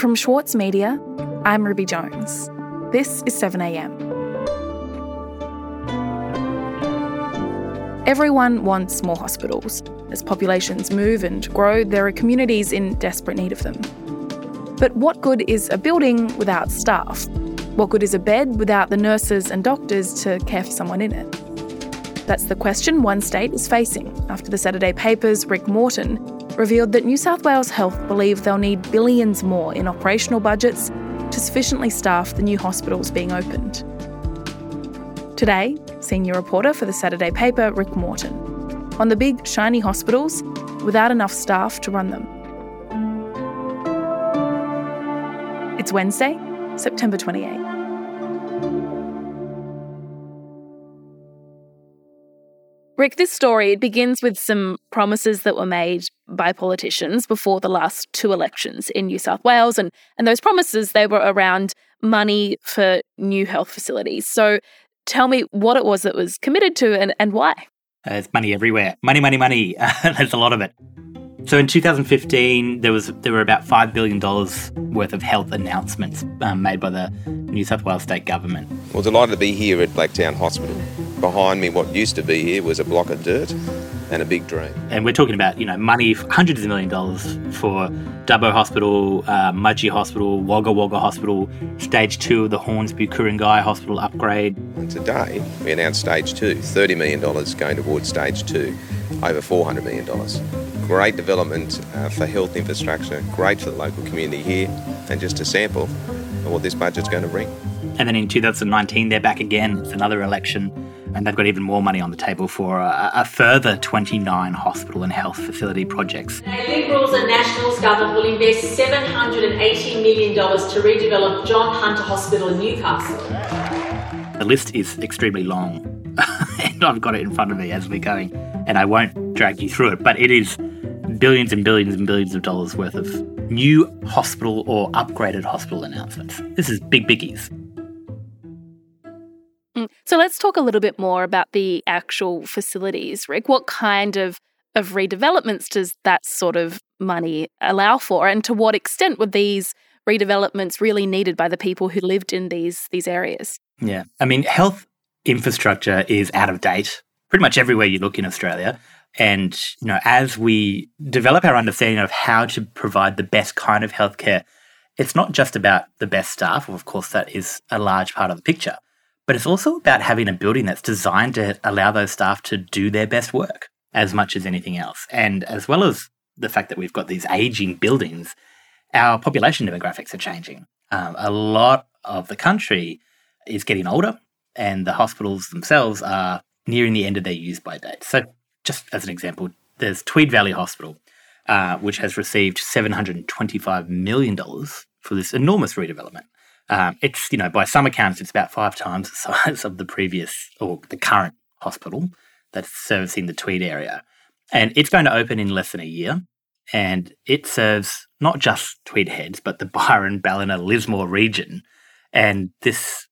From Schwartz Media, I'm Ruby Jones. This is 7am. Everyone wants more hospitals. As populations move and grow, there are communities in desperate need of them. But what good is a building without staff? What good is a bed without the nurses and doctors to care for someone in it? That's the question one state is facing after the Saturday paper's Rick Morton revealed that New South Wales Health believe they'll need billions more in operational budgets to sufficiently staff the new hospitals being opened. Today, senior reporter for the Saturday paper, Rick Morton, on the big, shiny hospitals without enough staff to run them. It's Wednesday, September 28. Rick, this story it begins with some promises that were made by politicians before the last two elections in New South Wales, and and those promises they were around money for new health facilities. So, tell me what it was that was committed to and, and why. Uh, there's money everywhere. Money, money, money. There's a lot of it. So in 2015, there was there were about five billion dollars worth of health announcements um, made by the New South Wales state government. Well, delighted to be here at Blacktown Hospital. Behind me, what used to be here was a block of dirt and a big dream. And we're talking about you know money, hundreds of million dollars for Dubbo Hospital, uh, Mudgee Hospital, Wagga Wagga Hospital, Stage Two of the Hornsby Ku-ring-gai Hospital upgrade. And today we announced Stage Two, $30 million going towards Stage Two, over $400 million. Great development uh, for health infrastructure, great for the local community here, and just a sample of what this budget's going to bring. And then in 2019, they're back again. It's another election, and they've got even more money on the table for a, a further 29 hospital and health facility projects. The Liberals and Nationals government will invest $780 million to redevelop John Hunter Hospital in Newcastle. The list is extremely long, and I've got it in front of me as we're going, and I won't drag you through it, but it is billions and billions and billions of dollars worth of new hospital or upgraded hospital announcements. This is big biggies. Mm. So let's talk a little bit more about the actual facilities, Rick. What kind of of redevelopments does that sort of money allow for, and to what extent were these redevelopments really needed by the people who lived in these these areas? Yeah, I mean, health infrastructure is out of date pretty much everywhere you look in Australia. And you know, as we develop our understanding of how to provide the best kind of healthcare, it's not just about the best staff. Of course, that is a large part of the picture, but it's also about having a building that's designed to allow those staff to do their best work as much as anything else. And as well as the fact that we've got these aging buildings, our population demographics are changing. Um, a lot of the country is getting older, and the hospitals themselves are nearing the end of their use by date. So just as an example, there's Tweed Valley Hospital, uh, which has received $725 million for this enormous redevelopment. Um, it's, you know, by some accounts, it's about five times the size of the previous or the current hospital that's servicing the Tweed area. And it's going to open in less than a year. And it serves not just Tweed Heads, but the Byron, Ballina, Lismore region. And this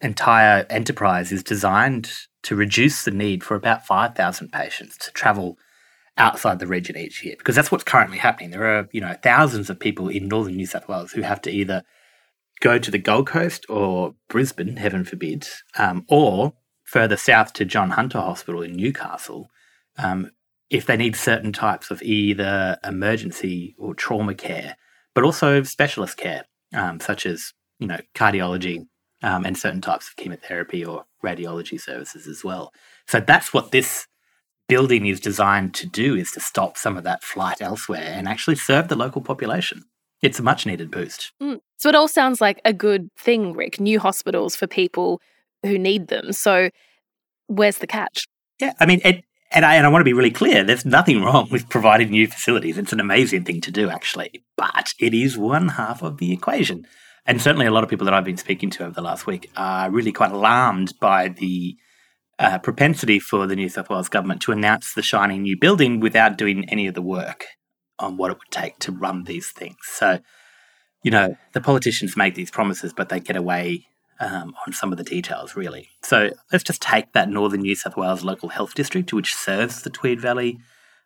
entire enterprise is designed to reduce the need for about 5,000 patients to travel outside the region each year because that's what's currently happening. There are, you know, thousands of people in northern New South Wales who have to either go to the Gold Coast or Brisbane, heaven forbid, um, or further south to John Hunter Hospital in Newcastle um, if they need certain types of either emergency or trauma care, but also specialist care, um, such as, you know, cardiology, um, and certain types of chemotherapy or radiology services as well. So that's what this building is designed to do is to stop some of that flight elsewhere and actually serve the local population. It's a much needed boost. Mm. So it all sounds like a good thing, Rick. New hospitals for people who need them. So where's the catch? Yeah, I mean, it, and I, and I want to be really clear there's nothing wrong with providing new facilities. It's an amazing thing to do, actually. But it is one half of the equation. And certainly, a lot of people that I've been speaking to over the last week are really quite alarmed by the uh, propensity for the New South Wales government to announce the shiny new building without doing any of the work on what it would take to run these things. So, you know, the politicians make these promises, but they get away um, on some of the details, really. So let's just take that Northern New South Wales local health district, which serves the Tweed Valley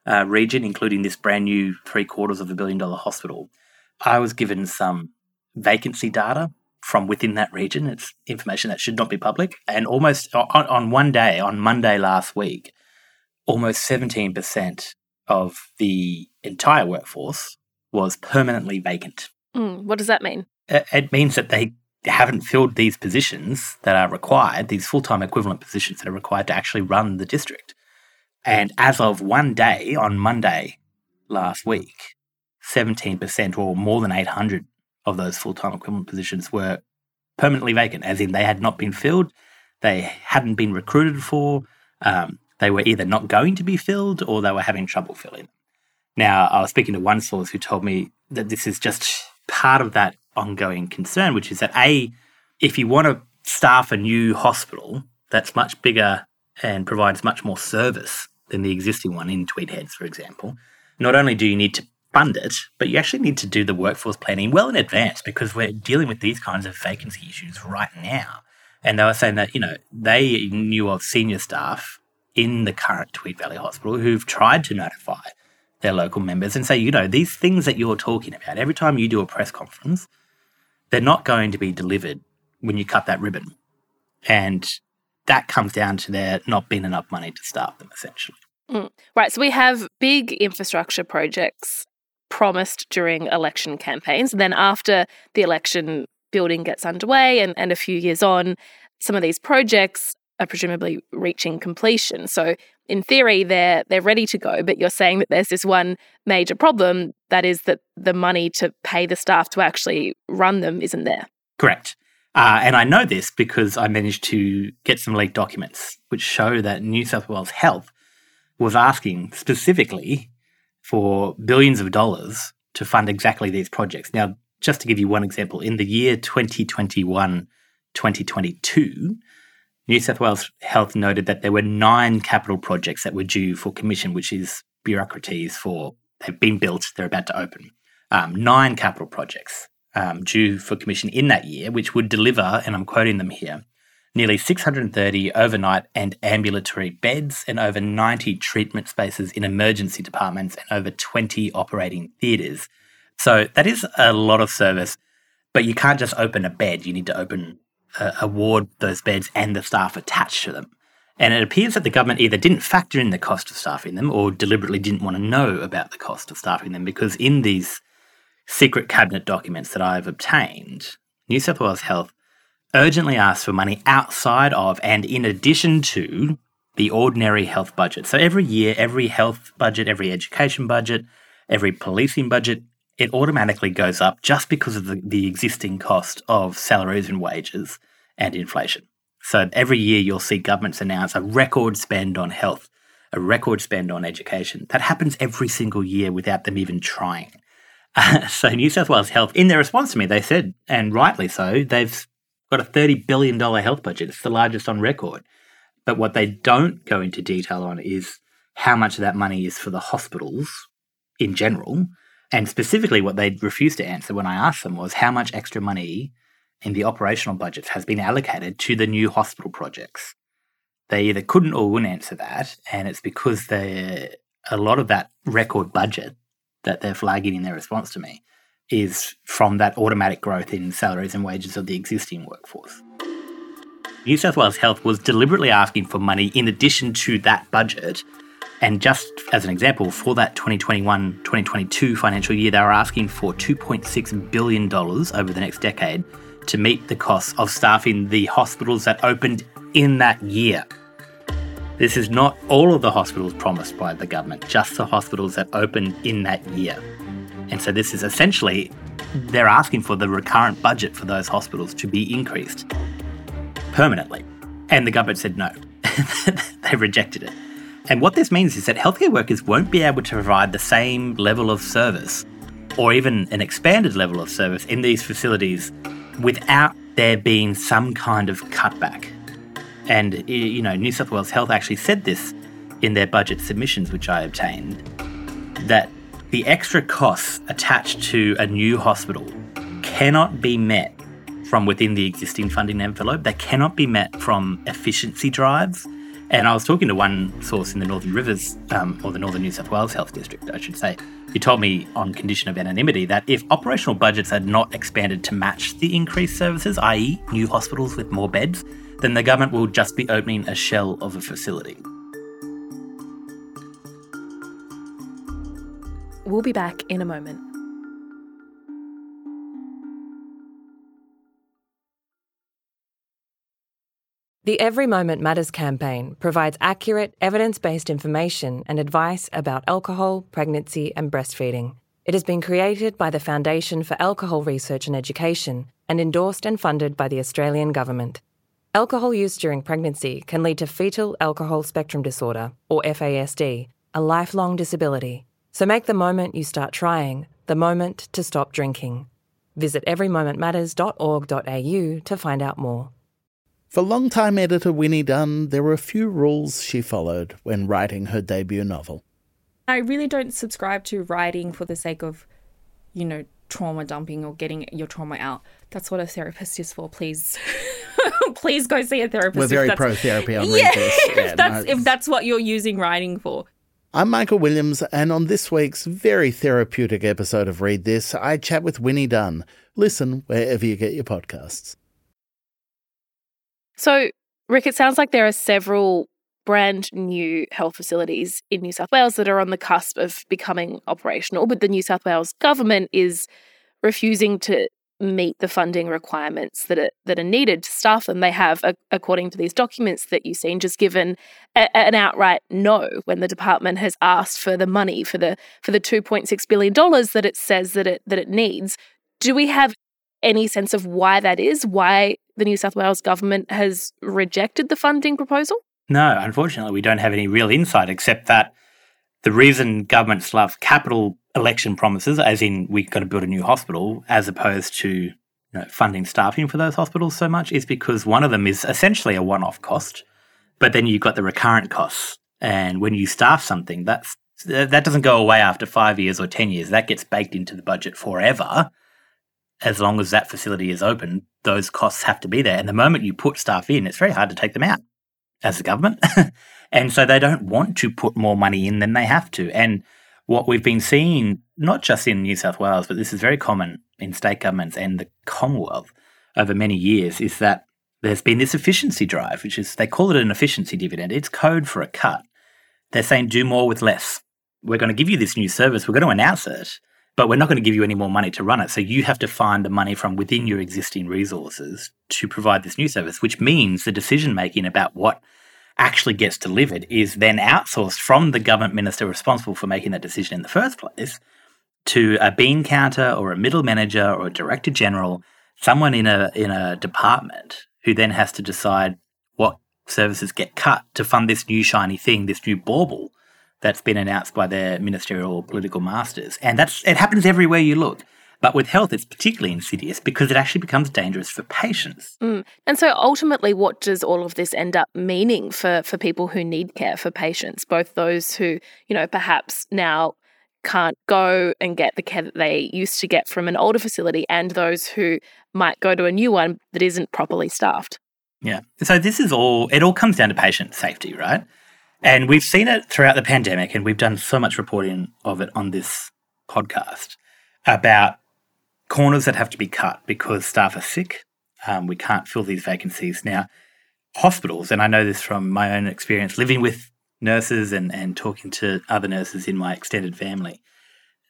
uh, region, including this brand new three quarters of a billion dollar hospital. I was given some vacancy data from within that region. It's information that should not be public. And almost on, on one day, on Monday last week, almost 17% of the entire workforce was permanently vacant. Mm, what does that mean? It means that they haven't filled these positions that are required, these full time equivalent positions that are required to actually run the district. And as of one day, on Monday last week, 17% or more than 800 of those full time equivalent positions were permanently vacant, as in they had not been filled, they hadn't been recruited for, um, they were either not going to be filled or they were having trouble filling. Now, I was speaking to one source who told me that this is just part of that ongoing concern, which is that A, if you want to staff a new hospital that's much bigger and provides much more service than the existing one in Tweed Heads, for example, not only do you need to fund it, but you actually need to do the workforce planning well in advance because we're dealing with these kinds of vacancy issues right now. And they were saying that, you know, they knew of senior staff in the current Tweed Valley Hospital who've tried to notify their local members and say, you know, these things that you're talking about, every time you do a press conference, they're not going to be delivered when you cut that ribbon. And that comes down to there not being enough money to staff them, essentially. Mm. Right. So we have big infrastructure projects promised during election campaigns. And then after the election building gets underway and, and a few years on, some of these projects are presumably reaching completion. So in theory they're they're ready to go, but you're saying that there's this one major problem that is that the money to pay the staff to actually run them isn't there. Correct. Uh, and I know this because I managed to get some leaked documents which show that New South Wales Health was asking specifically for billions of dollars to fund exactly these projects. Now, just to give you one example, in the year 2021 2022, New South Wales Health noted that there were nine capital projects that were due for commission, which is bureaucracies for they've been built, they're about to open. Um, nine capital projects um, due for commission in that year, which would deliver, and I'm quoting them here, nearly 630 overnight and ambulatory beds and over 90 treatment spaces in emergency departments and over 20 operating theatres. So that is a lot of service, but you can't just open a bed. You need to open uh, a ward, those beds and the staff attached to them. And it appears that the government either didn't factor in the cost of staffing them or deliberately didn't want to know about the cost of staffing them because in these secret cabinet documents that I've obtained, New South Wales Health urgently asked for money outside of and in addition to the ordinary health budget. So every year, every health budget, every education budget, every policing budget it automatically goes up just because of the, the existing cost of salaries and wages and inflation. So every year you'll see governments announce a record spend on health, a record spend on education. That happens every single year without them even trying. Uh, so New South Wales Health, in their response to me, they said, and rightly so, they've got a $30 billion health budget. It's the largest on record. But what they don't go into detail on is how much of that money is for the hospitals in general and specifically, what they refused to answer when I asked them was how much extra money in the operational budgets has been allocated to the new hospital projects. They either couldn't or wouldn't answer that, and it's because a lot of that record budget that they're flagging in their response to me is from that automatic growth in salaries and wages of the existing workforce. New South Wales Health was deliberately asking for money in addition to that budget and just as an example, for that 2021 2022 financial year, they were asking for $2.6 billion over the next decade to meet the costs of staffing the hospitals that opened in that year. This is not all of the hospitals promised by the government, just the hospitals that opened in that year. And so this is essentially, they're asking for the recurrent budget for those hospitals to be increased permanently. And the government said no. they rejected it. And what this means is that healthcare workers won't be able to provide the same level of service or even an expanded level of service in these facilities without there being some kind of cutback. And, you know, New South Wales Health actually said this in their budget submissions, which I obtained, that the extra costs attached to a new hospital cannot be met from within the existing funding envelope. They cannot be met from efficiency drives And I was talking to one source in the Northern Rivers, um, or the Northern New South Wales Health District, I should say, He told me on condition of anonymity that if operational budgets had not expanded to match the increased services, i.e., new hospitals with more beds, then the government will just be opening a shell of a facility. We'll be back in a moment. The Every Moment Matters campaign provides accurate, evidence based information and advice about alcohol, pregnancy, and breastfeeding. It has been created by the Foundation for Alcohol Research and Education and endorsed and funded by the Australian Government. Alcohol use during pregnancy can lead to fetal alcohol spectrum disorder, or FASD, a lifelong disability. So make the moment you start trying the moment to stop drinking. Visit everymomentmatters.org.au to find out more. For longtime editor Winnie Dunn, there were a few rules she followed when writing her debut novel. I really don't subscribe to writing for the sake of, you know, trauma dumping or getting your trauma out. That's what a therapist is for. Please, please go see a therapist. We're very pro therapy on Yeah, This. Yeah, if that's no, if that's what you're using writing for. I'm Michael Williams, and on this week's very therapeutic episode of Read This, I chat with Winnie Dunn. Listen wherever you get your podcasts. So, Rick, it sounds like there are several brand new health facilities in New South Wales that are on the cusp of becoming operational, but the New South Wales government is refusing to meet the funding requirements that are that are needed to staff them. They have, a- according to these documents that you've seen, just given a, an outright no when the department has asked for the money for the for the two point six billion dollars that it says that it that it needs. Do we have any sense of why that is? Why the New South Wales government has rejected the funding proposal? No, unfortunately, we don't have any real insight except that the reason governments love capital election promises, as in we've got to build a new hospital, as opposed to you know, funding staffing for those hospitals so much, is because one of them is essentially a one off cost, but then you've got the recurrent costs. And when you staff something, that's that doesn't go away after five years or 10 years. That gets baked into the budget forever. As long as that facility is open, those costs have to be there. And the moment you put staff in, it's very hard to take them out as a government. and so they don't want to put more money in than they have to. And what we've been seeing, not just in New South Wales, but this is very common in state governments and the Commonwealth over many years, is that there's been this efficiency drive, which is they call it an efficiency dividend. It's code for a cut. They're saying do more with less. We're going to give you this new service, we're going to announce it, but we're not going to give you any more money to run it. So you have to find the money from within your existing resources to provide this new service, which means the decision making about what actually gets delivered is then outsourced from the government minister responsible for making that decision in the first place to a bean counter or a middle manager or a director general, someone in a in a department who then has to decide what services get cut to fund this new shiny thing, this new bauble that's been announced by their ministerial political masters. And that's it happens everywhere you look. But with health, it's particularly insidious because it actually becomes dangerous for patients. Mm. And so ultimately, what does all of this end up meaning for, for people who need care, for patients, both those who, you know, perhaps now can't go and get the care that they used to get from an older facility and those who might go to a new one that isn't properly staffed? Yeah. So this is all, it all comes down to patient safety, right? And we've seen it throughout the pandemic, and we've done so much reporting of it on this podcast about corners that have to be cut because staff are sick. Um, we can't fill these vacancies. Now, hospitals, and I know this from my own experience living with nurses and, and talking to other nurses in my extended family,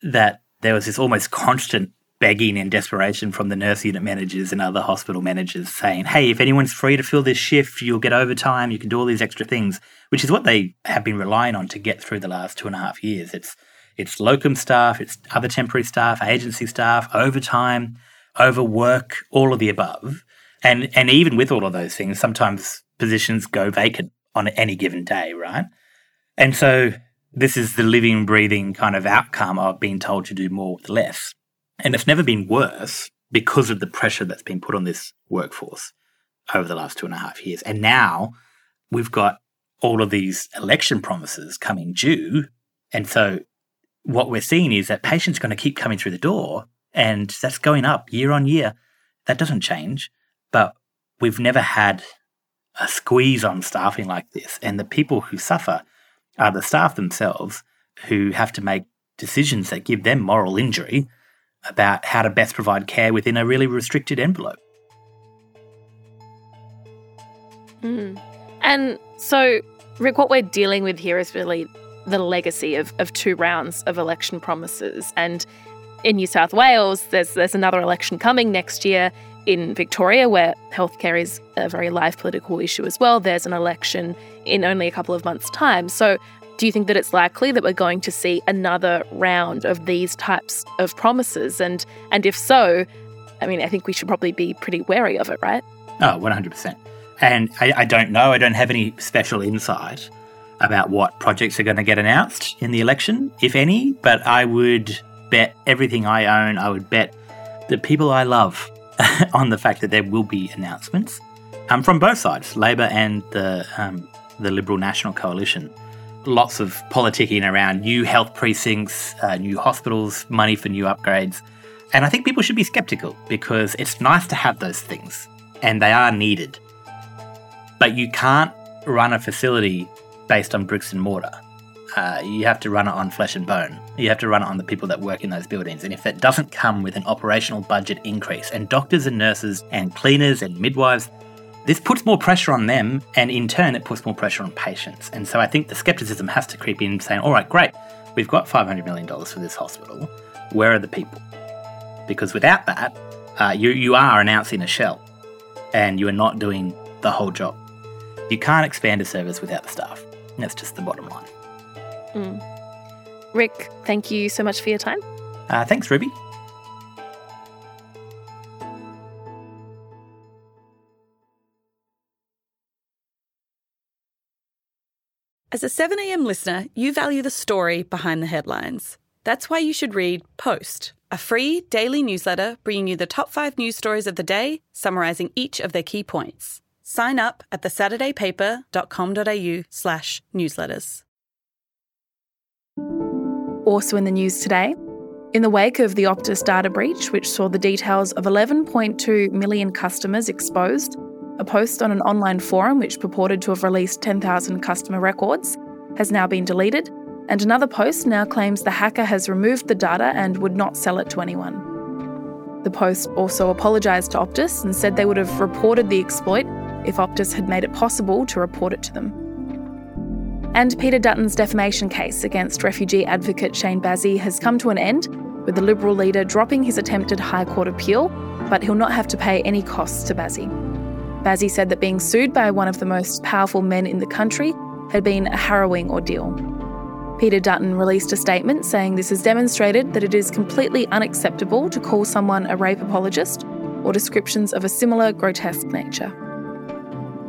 that there was this almost constant begging and desperation from the nurse unit managers and other hospital managers saying, hey, if anyone's free to fill this shift, you'll get overtime, you can do all these extra things, which is what they have been relying on to get through the last two and a half years. It's it's locum staff, it's other temporary staff, agency staff, overtime, overwork, all of the above. And and even with all of those things, sometimes positions go vacant on any given day, right? And so this is the living, breathing kind of outcome of being told to do more with less. And it's never been worse because of the pressure that's been put on this workforce over the last two and a half years. And now we've got all of these election promises coming due. And so what we're seeing is that patients are going to keep coming through the door and that's going up year on year. That doesn't change, but we've never had a squeeze on staffing like this. And the people who suffer are the staff themselves who have to make decisions that give them moral injury about how to best provide care within a really restricted envelope. Mm. And so, Rick, what we're dealing with here is really the legacy of, of two rounds of election promises. And in New South Wales, there's there's another election coming next year. In Victoria, where healthcare is a very live political issue as well, there's an election in only a couple of months' time. So, do you think that it's likely that we're going to see another round of these types of promises? And and if so, I mean, I think we should probably be pretty wary of it, right? Oh, 100%. And I, I don't know, I don't have any special insight about what projects are going to get announced in the election, if any, but I would bet everything I own, I would bet the people I love on the fact that there will be announcements um, from both sides, Labor and the, um, the Liberal National Coalition. Lots of politicking around new health precincts, uh, new hospitals, money for new upgrades. And I think people should be skeptical because it's nice to have those things and they are needed. But you can't run a facility based on bricks and mortar. Uh, you have to run it on flesh and bone. You have to run it on the people that work in those buildings. And if that doesn't come with an operational budget increase, and doctors and nurses and cleaners and midwives, this puts more pressure on them, and in turn, it puts more pressure on patients. And so I think the skepticism has to creep in, saying, all right, great, we've got $500 million for this hospital. Where are the people? Because without that, uh, you, you are announcing a shell and you are not doing the whole job. You can't expand a service without the staff. That's just the bottom line. Mm. Rick, thank you so much for your time. Uh, thanks, Ruby. As a 7am listener, you value the story behind the headlines. That's why you should read Post, a free daily newsletter bringing you the top five news stories of the day, summarising each of their key points. Sign up at thesaturdaypaper.com.au slash newsletters. Also in the news today, in the wake of the Optus data breach, which saw the details of 11.2 million customers exposed, a post on an online forum which purported to have released 10,000 customer records has now been deleted, and another post now claims the hacker has removed the data and would not sell it to anyone. The post also apologised to Optus and said they would have reported the exploit if Optus had made it possible to report it to them. And Peter Dutton's defamation case against refugee advocate Shane Bazzi has come to an end, with the Liberal leader dropping his attempted High Court appeal, but he'll not have to pay any costs to Bazzi. Bazzi said that being sued by one of the most powerful men in the country had been a harrowing ordeal. Peter Dutton released a statement saying this has demonstrated that it is completely unacceptable to call someone a rape apologist or descriptions of a similar grotesque nature.